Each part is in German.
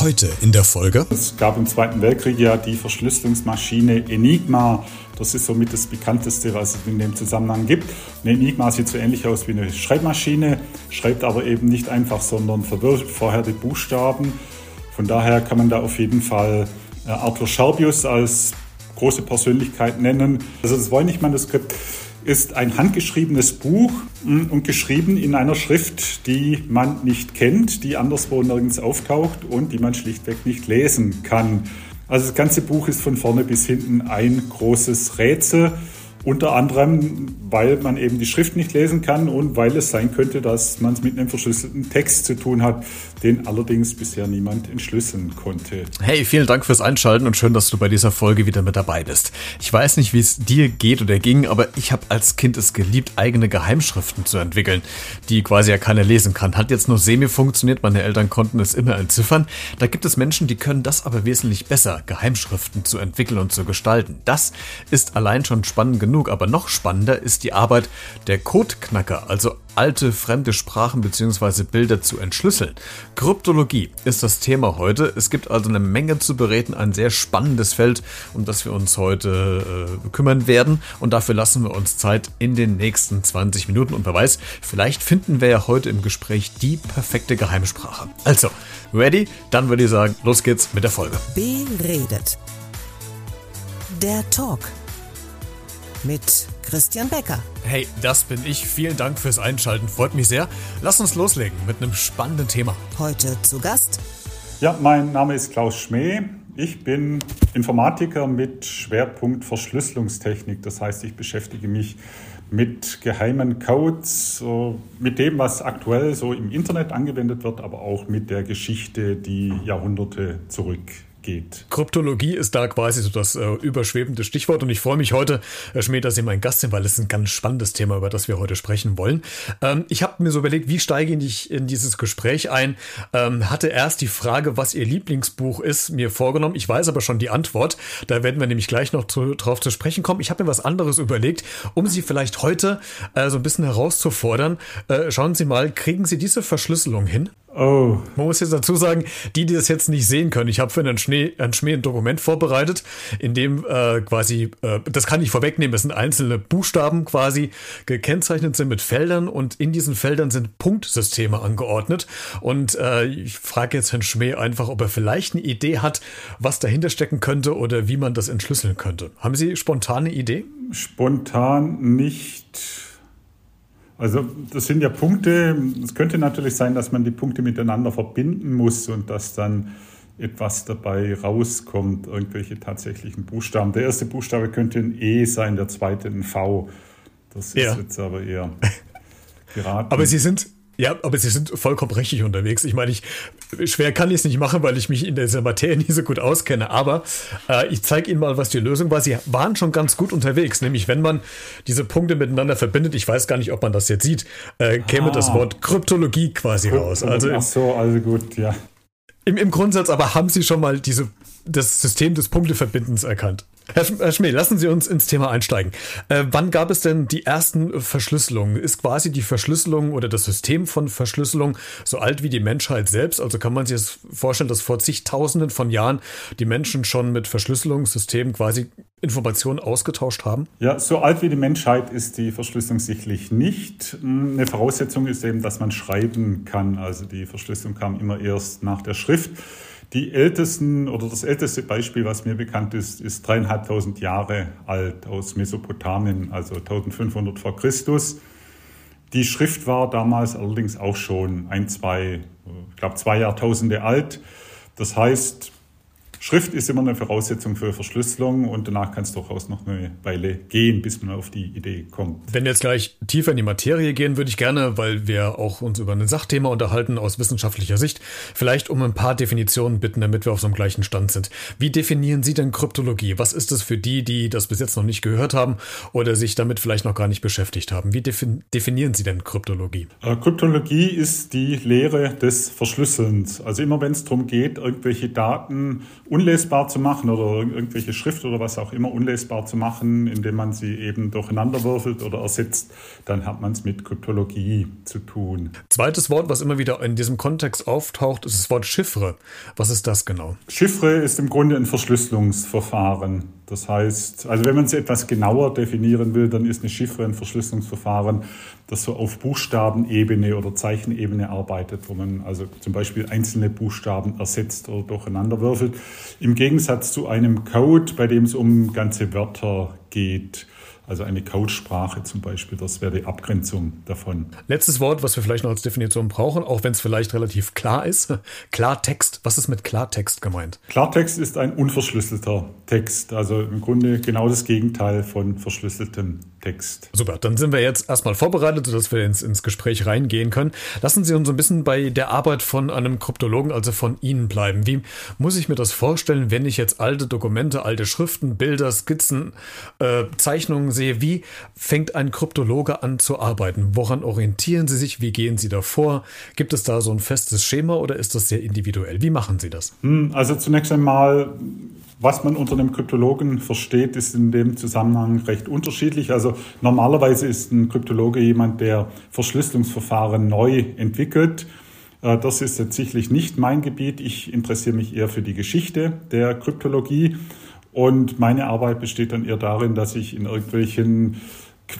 Heute in der Folge. Es gab im Zweiten Weltkrieg ja die Verschlüsselungsmaschine Enigma. Das ist somit das bekannteste, was es in dem Zusammenhang gibt. Eine Enigma sieht so ähnlich aus wie eine Schreibmaschine, schreibt aber eben nicht einfach, sondern verwirrt vorher die Buchstaben. Von daher kann man da auf jeden Fall äh, Arthur Scherbius als große Persönlichkeit nennen. Also das Voynich-Manuskript ist ein handgeschriebenes Buch hm, und geschrieben in einer Schrift, die man nicht kennt, die anderswo nirgends auftaucht und die man schlichtweg nicht lesen kann. Also das ganze Buch ist von vorne bis hinten ein großes Rätsel. Unter anderem, weil man eben die Schrift nicht lesen kann und weil es sein könnte, dass man es mit einem verschlüsselten Text zu tun hat, den allerdings bisher niemand entschlüsseln konnte. Hey, vielen Dank fürs Einschalten und schön, dass du bei dieser Folge wieder mit dabei bist. Ich weiß nicht, wie es dir geht oder ging, aber ich habe als Kind es geliebt, eigene Geheimschriften zu entwickeln, die quasi ja keiner lesen kann. Hat jetzt nur semi funktioniert, meine Eltern konnten es immer entziffern. Da gibt es Menschen, die können das aber wesentlich besser, Geheimschriften zu entwickeln und zu gestalten. Das ist allein schon spannend genug, aber noch spannender ist die Arbeit der Codeknacker, also alte fremde Sprachen bzw. Bilder zu entschlüsseln. Kryptologie ist das Thema heute. Es gibt also eine Menge zu bereden, ein sehr spannendes Feld, um das wir uns heute äh, kümmern werden. Und dafür lassen wir uns Zeit in den nächsten 20 Minuten. Und wer weiß, vielleicht finden wir ja heute im Gespräch die perfekte Geheimsprache. Also, ready? Dann würde ich sagen, los geht's mit der Folge. Beredet. Der Talk mit Christian Becker. Hey, das bin ich. Vielen Dank fürs Einschalten. Freut mich sehr. Lass uns loslegen mit einem spannenden Thema. Heute zu Gast. Ja, mein Name ist Klaus Schmäh. Ich bin Informatiker mit Schwerpunkt Verschlüsselungstechnik. Das heißt, ich beschäftige mich mit geheimen Codes, mit dem, was aktuell so im Internet angewendet wird, aber auch mit der Geschichte, die Jahrhunderte zurück geht. Kryptologie ist da quasi so das äh, überschwebende Stichwort und ich freue mich heute, Herr Schmidt, dass Sie mein Gast sind, weil es ein ganz spannendes Thema, über das wir heute sprechen wollen. Ähm, ich habe mir so überlegt, wie steige ich in dieses Gespräch ein? Ähm, hatte erst die Frage, was Ihr Lieblingsbuch ist, mir vorgenommen. Ich weiß aber schon die Antwort. Da werden wir nämlich gleich noch zu, drauf zu sprechen kommen. Ich habe mir was anderes überlegt, um Sie vielleicht heute äh, so ein bisschen herauszufordern. Äh, schauen Sie mal, kriegen Sie diese Verschlüsselung hin? Oh. Man muss jetzt dazu sagen, die, die das jetzt nicht sehen können, ich habe für einen Schnee, ein Schmäh ein Dokument vorbereitet, in dem äh, quasi, äh, das kann ich vorwegnehmen, es sind einzelne Buchstaben quasi gekennzeichnet sind mit Feldern und in diesen Feldern sind Punktsysteme angeordnet. Und äh, ich frage jetzt Herrn Schmäh einfach, ob er vielleicht eine Idee hat, was dahinter stecken könnte oder wie man das entschlüsseln könnte. Haben Sie spontane Idee? Spontan nicht. Also das sind ja Punkte. Es könnte natürlich sein, dass man die Punkte miteinander verbinden muss und dass dann etwas dabei rauskommt, irgendwelche tatsächlichen Buchstaben. Der erste Buchstabe könnte ein E sein, der zweite ein V. Das ist ja. jetzt aber eher geraten. Aber Sie sind ja, aber Sie sind vollkommen richtig unterwegs. Ich meine, ich schwer kann ich es nicht machen, weil ich mich in dieser Materie nie so gut auskenne. Aber äh, ich zeige Ihnen mal, was die Lösung war. Sie waren schon ganz gut unterwegs. Nämlich, wenn man diese Punkte miteinander verbindet, ich weiß gar nicht, ob man das jetzt sieht, äh, käme ah. das Wort Kryptologie quasi Kryptologie. raus. Also, Ach so, also gut, ja. Im, Im Grundsatz aber haben Sie schon mal diese, das System des Punkteverbindens erkannt. Herr, Herr Schmäh, lassen Sie uns ins Thema einsteigen. Äh, wann gab es denn die ersten Verschlüsselungen? Ist quasi die Verschlüsselung oder das System von Verschlüsselung so alt wie die Menschheit selbst? Also kann man sich das vorstellen, dass vor zigtausenden von Jahren die Menschen schon mit Verschlüsselungssystemen quasi Informationen ausgetauscht haben? Ja, so alt wie die Menschheit ist die Verschlüsselung sicherlich nicht. Eine Voraussetzung ist eben, dass man schreiben kann. Also die Verschlüsselung kam immer erst nach der Schrift. Die ältesten oder das älteste Beispiel, was mir bekannt ist, ist dreieinhalbtausend Jahre alt aus Mesopotamien, also 1500 vor Christus. Die Schrift war damals allerdings auch schon ein, zwei, ich glaube zwei Jahrtausende alt. Das heißt, Schrift ist immer eine Voraussetzung für Verschlüsselung und danach kann es durchaus noch eine Weile gehen, bis man auf die Idee kommt. Wenn wir jetzt gleich tiefer in die Materie gehen, würde ich gerne, weil wir auch uns über ein Sachthema unterhalten aus wissenschaftlicher Sicht, vielleicht um ein paar Definitionen bitten, damit wir auf so einem gleichen Stand sind. Wie definieren Sie denn Kryptologie? Was ist es für die, die das bis jetzt noch nicht gehört haben oder sich damit vielleicht noch gar nicht beschäftigt haben? Wie definieren Sie denn Kryptologie? Äh, Kryptologie ist die Lehre des Verschlüsselns. Also immer wenn es darum geht, irgendwelche Daten unlesbar zu machen oder irgendwelche Schrift oder was auch immer unlesbar zu machen, indem man sie eben durcheinander würfelt oder ersetzt, dann hat man es mit Kryptologie zu tun. Zweites Wort, was immer wieder in diesem Kontext auftaucht, ist das Wort Chiffre. Was ist das genau? Chiffre ist im Grunde ein Verschlüsselungsverfahren. Das heißt, also wenn man es etwas genauer definieren will, dann ist eine Chiffre ein Verschlüsselungsverfahren, das so auf Buchstabenebene oder Zeichenebene arbeitet, wo man also zum Beispiel einzelne Buchstaben ersetzt oder durcheinander würfelt. Im Gegensatz zu einem Code, bei dem es um ganze Wörter geht. Also eine Codesprache zum Beispiel, das wäre die Abgrenzung davon. Letztes Wort, was wir vielleicht noch als Definition brauchen, auch wenn es vielleicht relativ klar ist. Klartext. Was ist mit Klartext gemeint? Klartext ist ein unverschlüsselter Text. Also im Grunde genau das Gegenteil von verschlüsseltem Text. Super, dann sind wir jetzt erstmal vorbereitet, sodass wir ins, ins Gespräch reingehen können. Lassen Sie uns ein bisschen bei der Arbeit von einem Kryptologen, also von Ihnen bleiben. Wie muss ich mir das vorstellen, wenn ich jetzt alte Dokumente, alte Schriften, Bilder, Skizzen, äh, Zeichnungen sehe? Wie fängt ein Kryptologe an zu arbeiten? Woran orientieren Sie sich? Wie gehen Sie davor? Gibt es da so ein festes Schema oder ist das sehr individuell? Wie machen Sie das? Hm, also zunächst einmal was man unter einem Kryptologen versteht, ist in dem Zusammenhang recht unterschiedlich. Also normalerweise ist ein Kryptologe jemand, der Verschlüsselungsverfahren neu entwickelt. Äh, das ist jetzt sicherlich nicht mein Gebiet. Ich interessiere mich eher für die Geschichte der Kryptologie. Und meine Arbeit besteht dann eher darin, dass ich in irgendwelchen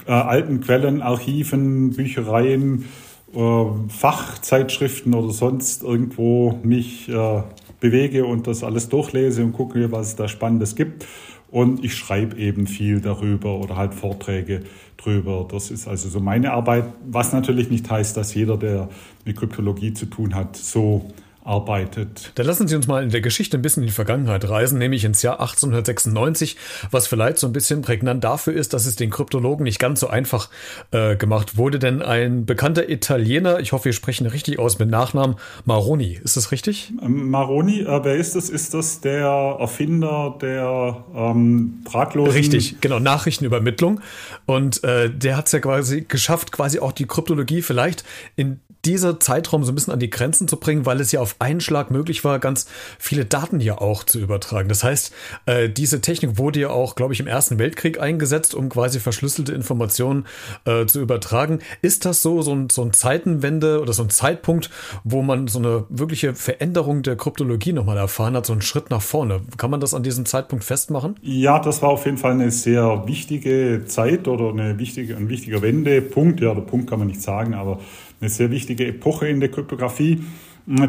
äh, alten Quellen, Archiven, Büchereien, äh, Fachzeitschriften oder sonst irgendwo mich bewege und das alles durchlese und gucke, was es da Spannendes gibt. Und ich schreibe eben viel darüber oder halt Vorträge drüber. Das ist also so meine Arbeit, was natürlich nicht heißt, dass jeder, der mit Kryptologie zu tun hat, so arbeitet. Dann lassen Sie uns mal in der Geschichte ein bisschen in die Vergangenheit reisen, nämlich ins Jahr 1896, was vielleicht so ein bisschen prägnant dafür ist, dass es den Kryptologen nicht ganz so einfach äh, gemacht wurde. Denn ein bekannter Italiener, ich hoffe, wir sprechen richtig aus mit Nachnamen, Maroni, ist das richtig? Ähm, Maroni, äh, wer ist das? Ist das der Erfinder der ähm, drahtlosen... Richtig, genau, Nachrichtenübermittlung. Und äh, der hat es ja quasi geschafft, quasi auch die Kryptologie vielleicht in dieser Zeitraum so ein bisschen an die Grenzen zu bringen, weil es ja auf einen Schlag möglich war, ganz viele Daten ja auch zu übertragen. Das heißt, äh, diese Technik wurde ja auch, glaube ich, im Ersten Weltkrieg eingesetzt, um quasi verschlüsselte Informationen äh, zu übertragen. Ist das so, so ein, so ein Zeitenwende oder so ein Zeitpunkt, wo man so eine wirkliche Veränderung der Kryptologie nochmal erfahren hat, so einen Schritt nach vorne? Kann man das an diesem Zeitpunkt festmachen? Ja, das war auf jeden Fall eine sehr wichtige Zeit oder eine wichtige, ein wichtiger Wendepunkt. Ja, der Punkt kann man nicht sagen, aber eine sehr wichtige Epoche in der Kryptographie.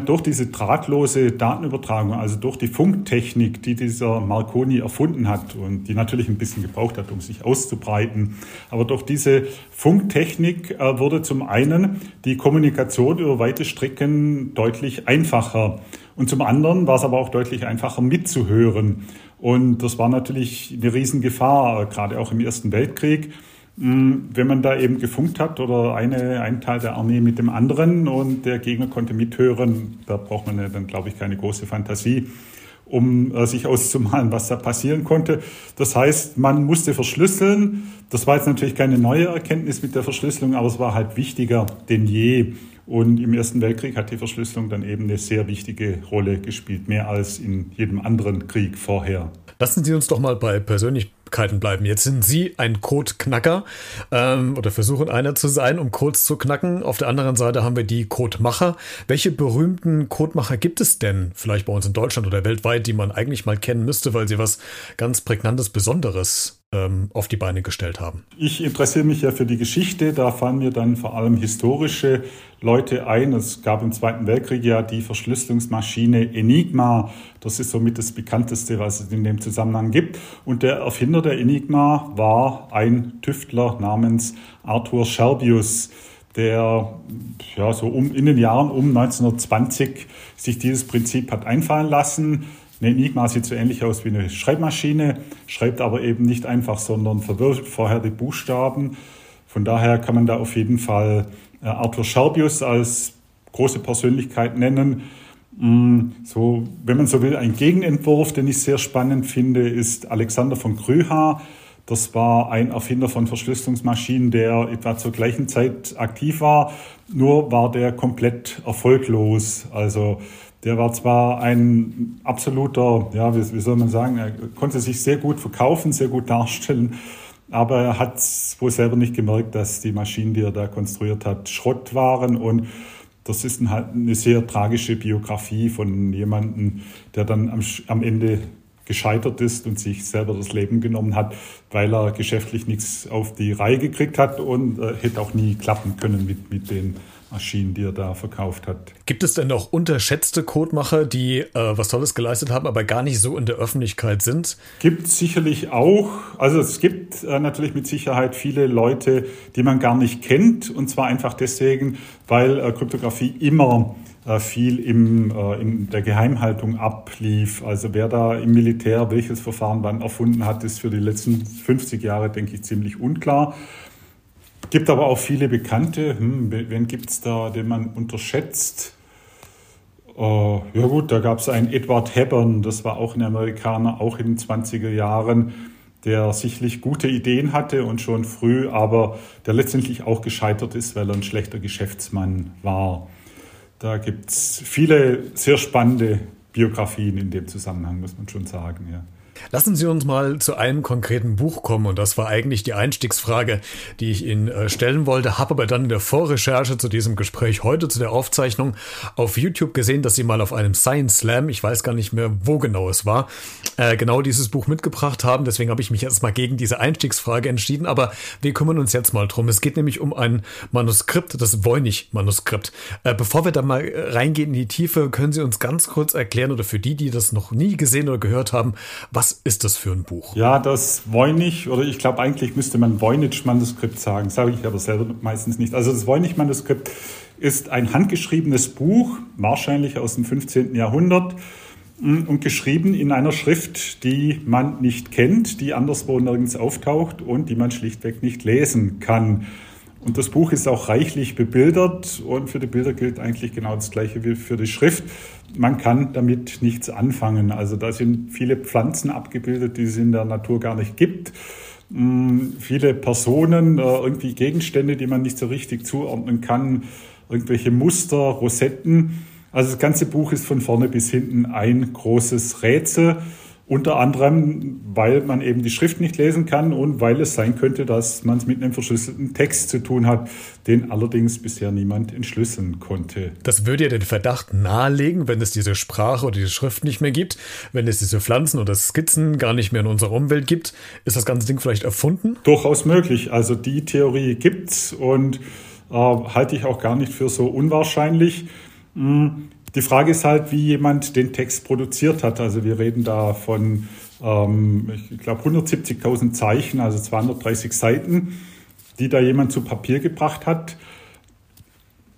Durch diese drahtlose Datenübertragung, also durch die Funktechnik, die dieser Marconi erfunden hat und die natürlich ein bisschen gebraucht hat, um sich auszubreiten, aber durch diese Funktechnik äh, wurde zum einen die Kommunikation über weite Strecken deutlich einfacher und zum anderen war es aber auch deutlich einfacher mitzuhören. Und das war natürlich eine Riesengefahr, gerade auch im Ersten Weltkrieg wenn man da eben gefunkt hat oder eine, ein Teil der Armee mit dem anderen und der Gegner konnte mithören, da braucht man ja dann, glaube ich, keine große Fantasie, um äh, sich auszumalen, was da passieren konnte. Das heißt, man musste verschlüsseln. Das war jetzt natürlich keine neue Erkenntnis mit der Verschlüsselung, aber es war halt wichtiger denn je. Und im Ersten Weltkrieg hat die Verschlüsselung dann eben eine sehr wichtige Rolle gespielt, mehr als in jedem anderen Krieg vorher. Lassen Sie uns doch mal bei Persönlichkeiten bleiben. Jetzt sind Sie ein Codeknacker ähm, oder versuchen einer zu sein, um Codes zu knacken. Auf der anderen Seite haben wir die Codemacher. Welche berühmten Codemacher gibt es denn, vielleicht bei uns in Deutschland oder weltweit, die man eigentlich mal kennen müsste, weil sie was ganz Prägnantes, Besonderes ähm, auf die Beine gestellt haben. Ich interessiere mich ja für die Geschichte. Da fallen mir dann vor allem historische Leute ein. Es gab im Zweiten Weltkrieg ja die Verschlüsselungsmaschine Enigma. Das ist somit das bekannteste, was es in dem Zusammenhang gibt. Und der Erfinder der Enigma war ein Tüftler namens Arthur Scherbius der ja, so um, in den Jahren um 1920 sich dieses Prinzip hat einfallen lassen. Eine Enigma sieht so ähnlich aus wie eine Schreibmaschine, schreibt aber eben nicht einfach, sondern verwirrt vorher die Buchstaben. Von daher kann man da auf jeden Fall äh, Arthur Scherbius als große Persönlichkeit nennen. Mm, so, wenn man so will, ein Gegenentwurf, den ich sehr spannend finde, ist Alexander von Krüha. Das war ein Erfinder von Verschlüsselungsmaschinen, der etwa zur gleichen Zeit aktiv war. Nur war der komplett erfolglos. Also Der war zwar ein absoluter, ja, wie, wie soll man sagen, er konnte sich sehr gut verkaufen, sehr gut darstellen, aber er hat wohl selber nicht gemerkt, dass die Maschinen, die er da konstruiert hat, Schrott waren. Und das ist halt eine sehr tragische Biografie von jemandem, der dann am, am Ende gescheitert ist und sich selber das Leben genommen hat, weil er geschäftlich nichts auf die Reihe gekriegt hat und äh, hätte auch nie klappen können mit, mit den Maschinen, die er da verkauft hat. Gibt es denn noch unterschätzte Codemacher, die äh, was Tolles geleistet haben, aber gar nicht so in der Öffentlichkeit sind? Gibt sicherlich auch. Also es gibt äh, natürlich mit Sicherheit viele Leute, die man gar nicht kennt. Und zwar einfach deswegen, weil äh, Kryptographie immer äh, viel im, äh, in der Geheimhaltung ablief. Also wer da im Militär welches Verfahren wann erfunden hat, ist für die letzten 50 Jahre, denke ich, ziemlich unklar. Gibt aber auch viele Bekannte. Hm, wen gibt es da, den man unterschätzt? Uh, ja gut, da gab es einen Edward Hepburn, das war auch ein Amerikaner, auch in den 20er Jahren, der sicherlich gute Ideen hatte und schon früh, aber der letztendlich auch gescheitert ist, weil er ein schlechter Geschäftsmann war. Da gibt es viele sehr spannende Biografien in dem Zusammenhang, muss man schon sagen. Ja. Lassen Sie uns mal zu einem konkreten Buch kommen. Und das war eigentlich die Einstiegsfrage, die ich Ihnen äh, stellen wollte. Habe aber dann in der Vorrecherche zu diesem Gespräch heute, zu der Aufzeichnung, auf YouTube gesehen, dass Sie mal auf einem Science Slam, ich weiß gar nicht mehr, wo genau es war, äh, genau dieses Buch mitgebracht haben. Deswegen habe ich mich erstmal gegen diese Einstiegsfrage entschieden. Aber wir kümmern uns jetzt mal drum. Es geht nämlich um ein Manuskript, das Voynich-Manuskript. Äh, bevor wir da mal reingehen in die Tiefe, können Sie uns ganz kurz erklären oder für die, die das noch nie gesehen oder gehört haben, was ist das für ein Buch? Ja, das Voynich, oder ich glaube eigentlich müsste man Voynich-Manuskript sagen, sage ich aber selber meistens nicht. Also das Voynich-Manuskript ist ein handgeschriebenes Buch, wahrscheinlich aus dem 15. Jahrhundert mm, und geschrieben in einer Schrift, die man nicht kennt, die anderswo nirgends auftaucht und die man schlichtweg nicht lesen kann. Und das Buch ist auch reichlich bebildert und für die Bilder gilt eigentlich genau das Gleiche wie für die Schrift. Man kann damit nichts anfangen. Also da sind viele Pflanzen abgebildet, die es in der Natur gar nicht gibt. Hm, viele Personen, äh, irgendwie Gegenstände, die man nicht so richtig zuordnen kann, irgendwelche Muster, Rosetten. Also das ganze Buch ist von vorne bis hinten ein großes Rätsel. Unter anderem, weil man eben die Schrift nicht lesen kann und weil es sein könnte, dass man es mit einem verschlüsselten Text zu tun hat, den allerdings bisher niemand entschlüsseln konnte. Das würde ja den Verdacht nahelegen, wenn es diese Sprache oder diese Schrift nicht mehr gibt, wenn es diese Pflanzen oder Skizzen gar nicht mehr in unserer Umwelt gibt, ist das ganze Ding vielleicht erfunden? Durchaus möglich. Also die Theorie gibt's und äh, halte ich auch gar nicht für so unwahrscheinlich. Hm, die Frage ist halt, wie jemand den Text produziert hat. Also wir reden da von, ähm, ich glaube, 170.000 Zeichen, also 230 Seiten, die da jemand zu Papier gebracht hat.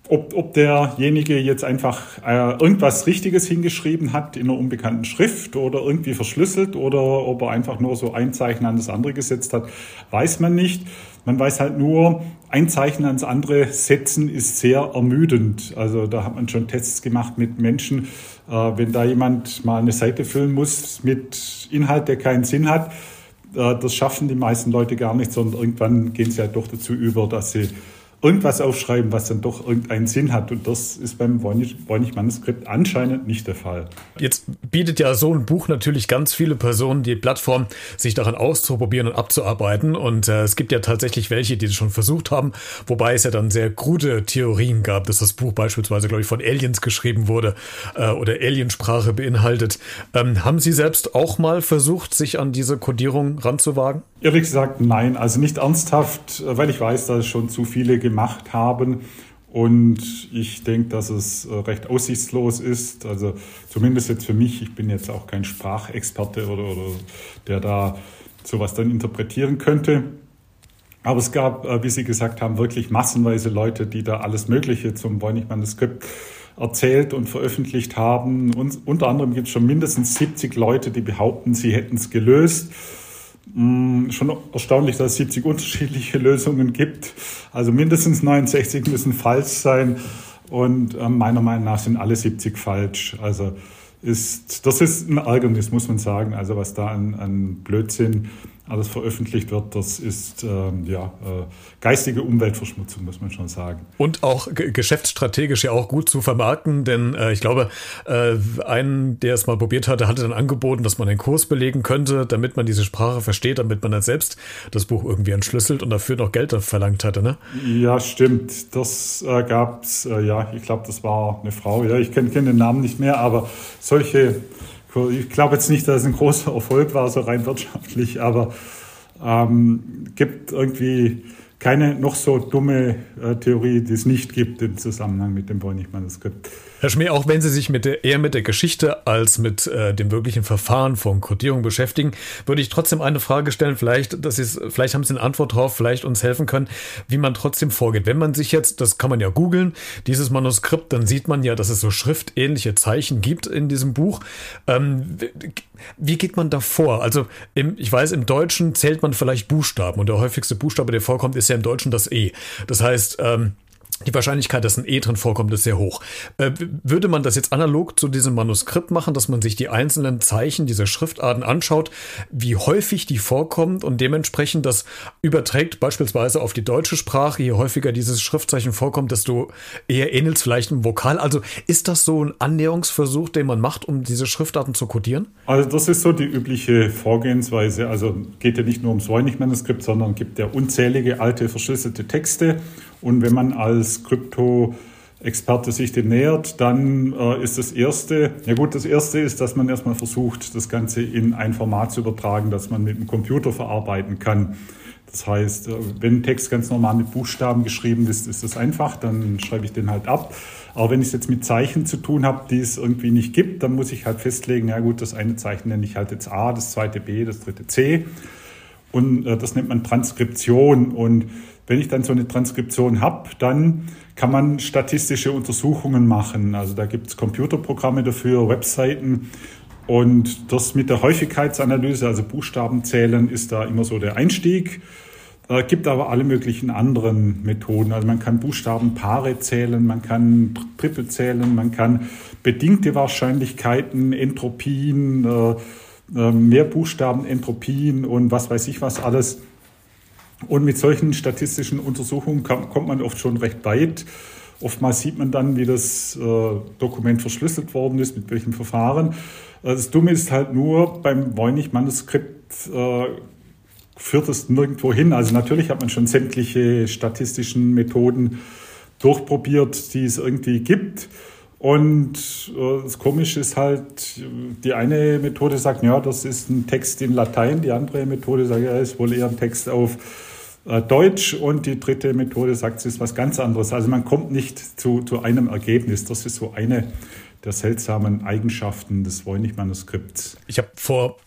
Ob, ob derjenige jetzt einfach äh, irgendwas Richtiges hingeschrieben hat in einer unbekannten Schrift oder irgendwie verschlüsselt oder ob er einfach nur so ein Zeichen an das andere gesetzt hat, weiß man nicht. Man weiß halt nur, ein Zeichen ans andere setzen ist sehr ermüdend. Also da hat man schon Tests gemacht mit Menschen. Äh, wenn da jemand mal eine Seite füllen muss mit Inhalt, der keinen Sinn hat, äh, das schaffen die meisten Leute gar nicht, sondern irgendwann gehen sie halt doch dazu über, dass sie irgendwas aufschreiben, was dann doch irgendeinen Sinn hat. Und das ist beim Voynich-Manuskript anscheinend nicht der Fall. Jetzt bietet ja so ein Buch natürlich ganz viele Personen die Plattform, sich daran auszuprobieren und abzuarbeiten. Und äh, es gibt ja tatsächlich welche, die das schon versucht haben, wobei es ja dann sehr krude Theorien gab, dass das Buch beispielsweise, glaube ich, von Aliens geschrieben wurde äh, oder Aliensprache beinhaltet. Ähm, haben Sie selbst auch mal versucht, sich an diese Codierung ranzuwagen? Ehrlich gesagt, nein. Also nicht ernsthaft, weil ich weiß, dass es schon zu viele gemacht haben. Und ich denke, dass es äh, recht aussichtslos ist. Also zumindest jetzt für mich. Ich bin jetzt auch kein Sprachexperte oder, oder der da sowas dann interpretieren könnte. Aber es gab, äh, wie Sie gesagt haben, wirklich massenweise Leute, die da alles Mögliche zum Voynich-Manuskript erzählt und veröffentlicht haben. Und unter anderem gibt es schon mindestens 70 Leute, die behaupten, sie hätten es gelöst. Mm, schon erstaunlich, dass es 70 unterschiedliche Lösungen gibt. Also mindestens 69 müssen falsch sein und äh, meiner Meinung nach sind alle 70 falsch. Also ist, das ist ein Ärgernis, muss man sagen. Also was da an, an Blödsinn alles veröffentlicht wird, das ist ähm, ja, äh, geistige Umweltverschmutzung, muss man schon sagen. Und auch geschäftsstrategisch ja auch gut zu vermarkten, denn äh, ich glaube, äh, einen, der es mal probiert hatte, hatte dann angeboten, dass man einen Kurs belegen könnte, damit man diese Sprache versteht, damit man dann selbst das Buch irgendwie entschlüsselt und dafür noch Geld verlangt hatte, ne? Ja, stimmt. Das äh, gab's, äh, ja, ich glaube, das war eine Frau, ja, ich kenne kenn den Namen nicht mehr, aber solche ich glaube jetzt nicht, dass es ein großer Erfolg war, so rein wirtschaftlich, aber ähm, gibt irgendwie keine noch so dumme äh, Theorie, die es nicht gibt im Zusammenhang mit dem Voynich-Manuskript. Herr Schmäh, auch wenn Sie sich mit der, eher mit der Geschichte als mit äh, dem wirklichen Verfahren von Codierung beschäftigen, würde ich trotzdem eine Frage stellen, vielleicht, dass vielleicht haben Sie eine Antwort drauf, vielleicht uns helfen können, wie man trotzdem vorgeht. Wenn man sich jetzt, das kann man ja googeln, dieses Manuskript, dann sieht man ja, dass es so schriftähnliche Zeichen gibt in diesem Buch. Ähm, wie geht man da vor? Also im, ich weiß, im Deutschen zählt man vielleicht Buchstaben und der häufigste Buchstabe, der vorkommt, ist ja im Deutschen das E. Das heißt, ähm, die Wahrscheinlichkeit, dass ein E drin vorkommt, ist sehr hoch. Äh, würde man das jetzt analog zu diesem Manuskript machen, dass man sich die einzelnen Zeichen dieser Schriftarten anschaut, wie häufig die vorkommt und dementsprechend das überträgt beispielsweise auf die deutsche Sprache, je häufiger dieses Schriftzeichen vorkommt, desto eher ähnelt es vielleicht einem Vokal. Also ist das so ein Annäherungsversuch, den man macht, um diese Schriftarten zu codieren? Also das ist so die übliche Vorgehensweise. Also geht ja nicht nur ums Voynich-Manuskript, sondern gibt ja unzählige alte verschlüsselte Texte und wenn man als Krypto-Experte sich dem nähert, dann äh, ist das Erste, ja gut, das Erste ist, dass man erstmal versucht, das Ganze in ein Format zu übertragen, das man mit dem Computer verarbeiten kann. Das heißt, äh, wenn Text ganz normal mit Buchstaben geschrieben ist, ist das einfach, dann schreibe ich den halt ab. Aber wenn ich es jetzt mit Zeichen zu tun habe, die es irgendwie nicht gibt, dann muss ich halt festlegen, ja gut, das eine Zeichen nenne ich halt jetzt A, das zweite B, das dritte C. Und äh, das nennt man Transkription. Und wenn ich dann so eine Transkription habe, dann kann man statistische Untersuchungen machen. Also da gibt es Computerprogramme dafür, Webseiten. Und das mit der Häufigkeitsanalyse, also Buchstaben zählen, ist da immer so der Einstieg. Äh, gibt aber alle möglichen anderen Methoden. Also man kann Buchstabenpaare zählen, man kann Triple zählen, man kann bedingte Wahrscheinlichkeiten, Entropien, äh, äh, Mehrbuchstaben, Entropien und was weiß ich was alles und mit solchen statistischen Untersuchungen kommt man oft schon recht weit. Oftmals sieht man dann, wie das äh, Dokument verschlüsselt worden ist, mit welchem Verfahren. Äh, das Dumme ist halt nur, beim Voynich-Manuskript äh, führt es nirgendwo hin. Also natürlich hat man schon sämtliche statistischen Methoden durchprobiert, die es irgendwie gibt. Und äh, das Komische ist halt, die eine Methode sagt, ja, das ist ein Text in Latein, die andere Methode sagt, ja, ist wohl eher ein Text auf Deutsch und die dritte Methode sagt, es ist was ganz anderes. Also man kommt nicht zu, zu einem Ergebnis. Das ist so eine der seltsamen Eigenschaften des Voynich-Manuskripts. Ich habe vor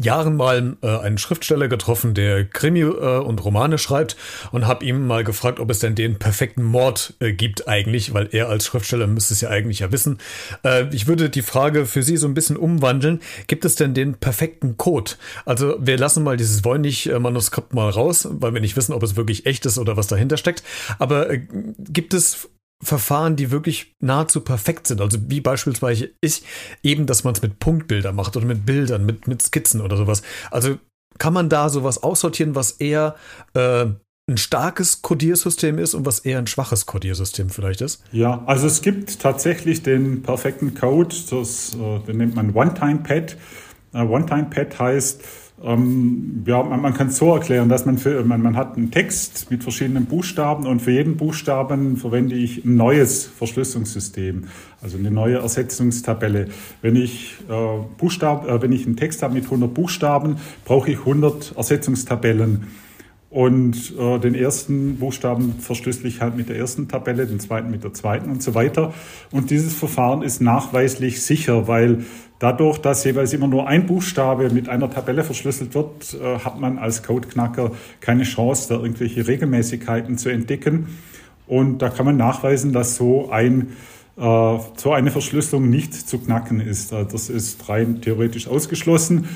Jahren mal äh, einen Schriftsteller getroffen, der Krimi äh, und Romane schreibt und habe ihm mal gefragt, ob es denn den perfekten Mord äh, gibt eigentlich, weil er als Schriftsteller müsste es ja eigentlich ja wissen. Äh, ich würde die Frage für Sie so ein bisschen umwandeln. Gibt es denn den perfekten Code? Also wir lassen mal dieses Voynich-Manuskript mal raus, weil wir nicht wissen, ob es wirklich echt ist oder was dahinter steckt. Aber äh, gibt es Verfahren, die wirklich nahezu perfekt sind. Also wie beispielsweise ich eben, dass man es mit Punktbildern macht oder mit Bildern, mit, mit Skizzen oder sowas. Also kann man da sowas aussortieren, was eher äh, ein starkes Codiersystem ist und was eher ein schwaches Codiersystem vielleicht ist? Ja, also es gibt tatsächlich den perfekten Code, das, äh, den nennt man One-Time-Pad. Äh, One-Time-Pad heißt, ähm, ja, man, man kann es so erklären, dass man, für, man, man hat einen Text mit verschiedenen Buchstaben und für jeden Buchstaben verwende ich ein neues Verschlüsselungssystem, also eine neue Ersetzungstabelle. Wenn ich, äh, Buchstab, äh, wenn ich einen Text habe mit 100 Buchstaben, brauche ich 100 Ersetzungstabellen. Und äh, den ersten Buchstaben verschlüssel ich halt mit der ersten Tabelle, den zweiten mit der zweiten und so weiter. Und dieses Verfahren ist nachweislich sicher, weil dadurch, dass jeweils immer nur ein Buchstabe mit einer Tabelle verschlüsselt wird, äh, hat man als Codeknacker keine Chance, da irgendwelche Regelmäßigkeiten zu entdecken. Und da kann man nachweisen, dass so ein äh, so eine Verschlüsselung nicht zu knacken ist. Äh, das ist rein theoretisch ausgeschlossen.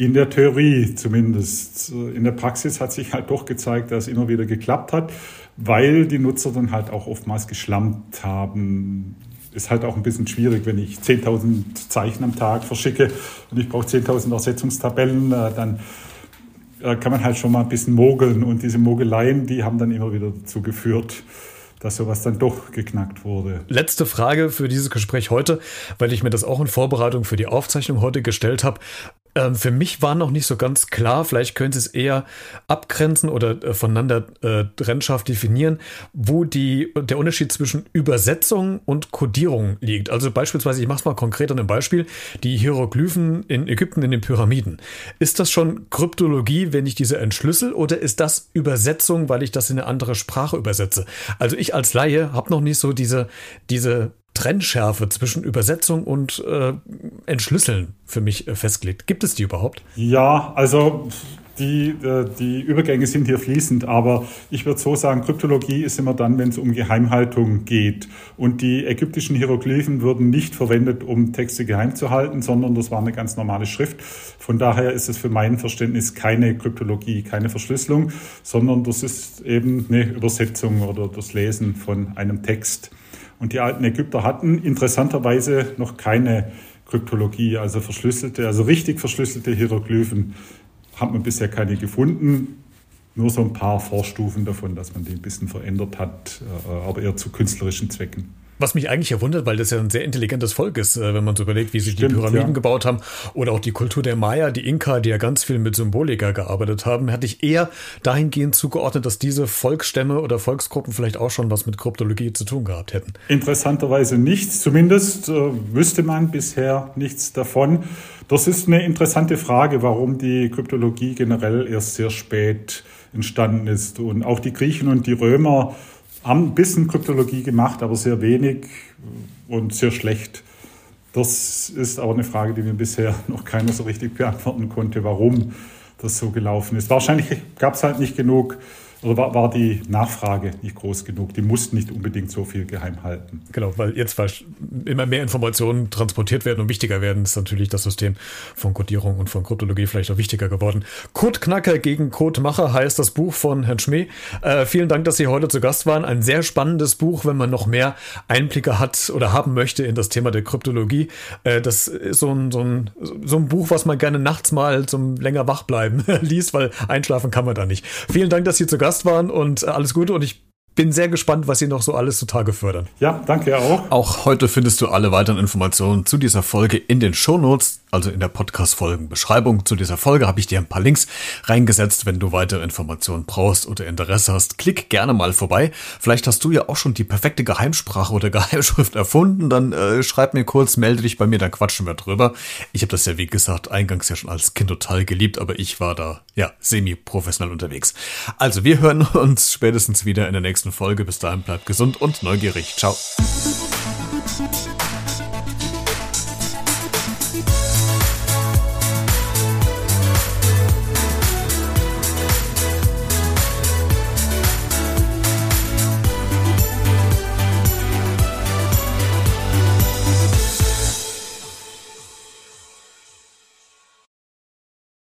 In der Theorie zumindest. In der Praxis hat sich halt doch gezeigt, dass es immer wieder geklappt hat, weil die Nutzer dann halt auch oftmals geschlampt haben. Ist halt auch ein bisschen schwierig, wenn ich 10.000 Zeichen am Tag verschicke und ich brauche 10.000 Ersetzungstabellen, äh, dann äh, kann man halt schon mal ein bisschen mogeln. Und diese Mogeleien, die haben dann immer wieder dazu geführt, dass sowas dann doch geknackt wurde. Letzte Frage für dieses Gespräch heute, weil ich mir das auch in Vorbereitung für die Aufzeichnung heute gestellt habe. Ähm, für mich war noch nicht so ganz klar, vielleicht können Sie es eher abgrenzen oder äh, voneinander äh, trennscharf definieren, wo die, der Unterschied zwischen Übersetzung und Kodierung liegt. Also beispielsweise, ich mache es mal konkret an einem Beispiel, die Hieroglyphen in Ägypten in den Pyramiden. Ist das schon Kryptologie, wenn ich diese entschlüssel oder ist das Übersetzung, weil ich das in eine andere Sprache übersetze? Also ich als Laie habe noch nicht so diese, diese Trennschärfe zwischen Übersetzung und äh, Entschlüsseln für mich äh, festgelegt. Gibt es die überhaupt? Ja, also die, äh, die Übergänge sind hier fließend, aber ich würde so sagen, Kryptologie ist immer dann, wenn es um Geheimhaltung geht. Und die ägyptischen Hieroglyphen wurden nicht verwendet, um Texte geheim zu halten, sondern das war eine ganz normale Schrift. Von daher ist es für mein Verständnis keine Kryptologie, keine Verschlüsselung, sondern das ist eben eine Übersetzung oder das Lesen von einem Text. Und die alten Ägypter hatten interessanterweise noch keine Kryptologie, also verschlüsselte, also richtig verschlüsselte Hieroglyphen hat man bisher keine gefunden. Nur so ein paar Vorstufen davon, dass man die ein bisschen verändert hat, äh, aber eher zu künstlerischen Zwecken. Was mich eigentlich ja wundert, weil das ja ein sehr intelligentes Volk ist, äh, wenn man so überlegt, wie sie Stimmt, die Pyramiden ja. gebaut haben oder auch die Kultur der Maya, die Inka, die ja ganz viel mit Symbolika gearbeitet haben, hätte ich eher dahingehend zugeordnet, dass diese Volksstämme oder Volksgruppen vielleicht auch schon was mit Kryptologie zu tun gehabt hätten. Interessanterweise nichts, zumindest äh, wüsste man bisher nichts davon. Das ist eine interessante Frage, warum die Kryptologie generell erst sehr spät entstanden ist. Und auch die Griechen und die Römer haben ein bisschen Kryptologie gemacht, aber sehr wenig und sehr schlecht. Das ist aber eine Frage, die mir bisher noch keiner so richtig beantworten konnte, warum das so gelaufen ist. Wahrscheinlich gab es halt nicht genug oder war, war die Nachfrage nicht groß genug? Die mussten nicht unbedingt so viel geheim halten. Genau, weil jetzt immer mehr Informationen transportiert werden und wichtiger werden, ist natürlich das System von Codierung und von Kryptologie vielleicht auch wichtiger geworden. Codeknacker gegen Codemacher heißt das Buch von Herrn Schmee. Äh, vielen Dank, dass Sie heute zu Gast waren. Ein sehr spannendes Buch, wenn man noch mehr Einblicke hat oder haben möchte in das Thema der Kryptologie. Äh, das ist so ein, so, ein, so ein Buch, was man gerne nachts mal zum länger wach bleiben liest, weil einschlafen kann man da nicht. Vielen Dank, dass Sie zu Gast Gast waren und alles Gute und ich bin sehr gespannt, was Sie noch so alles zutage fördern. Ja, danke auch. Auch heute findest du alle weiteren Informationen zu dieser Folge in den Shownotes, also in der Podcast-Folgenbeschreibung. Zu dieser Folge habe ich dir ein paar Links reingesetzt. Wenn du weitere Informationen brauchst oder Interesse hast, klick gerne mal vorbei. Vielleicht hast du ja auch schon die perfekte Geheimsprache oder Geheimschrift erfunden. Dann äh, schreib mir kurz, melde dich bei mir, dann quatschen wir drüber. Ich habe das ja, wie gesagt, eingangs ja schon als Kind total geliebt, aber ich war da, ja, semi-professionell unterwegs. Also, wir hören uns spätestens wieder in der nächsten Folge. Bis dahin bleibt gesund und neugierig. Ciao.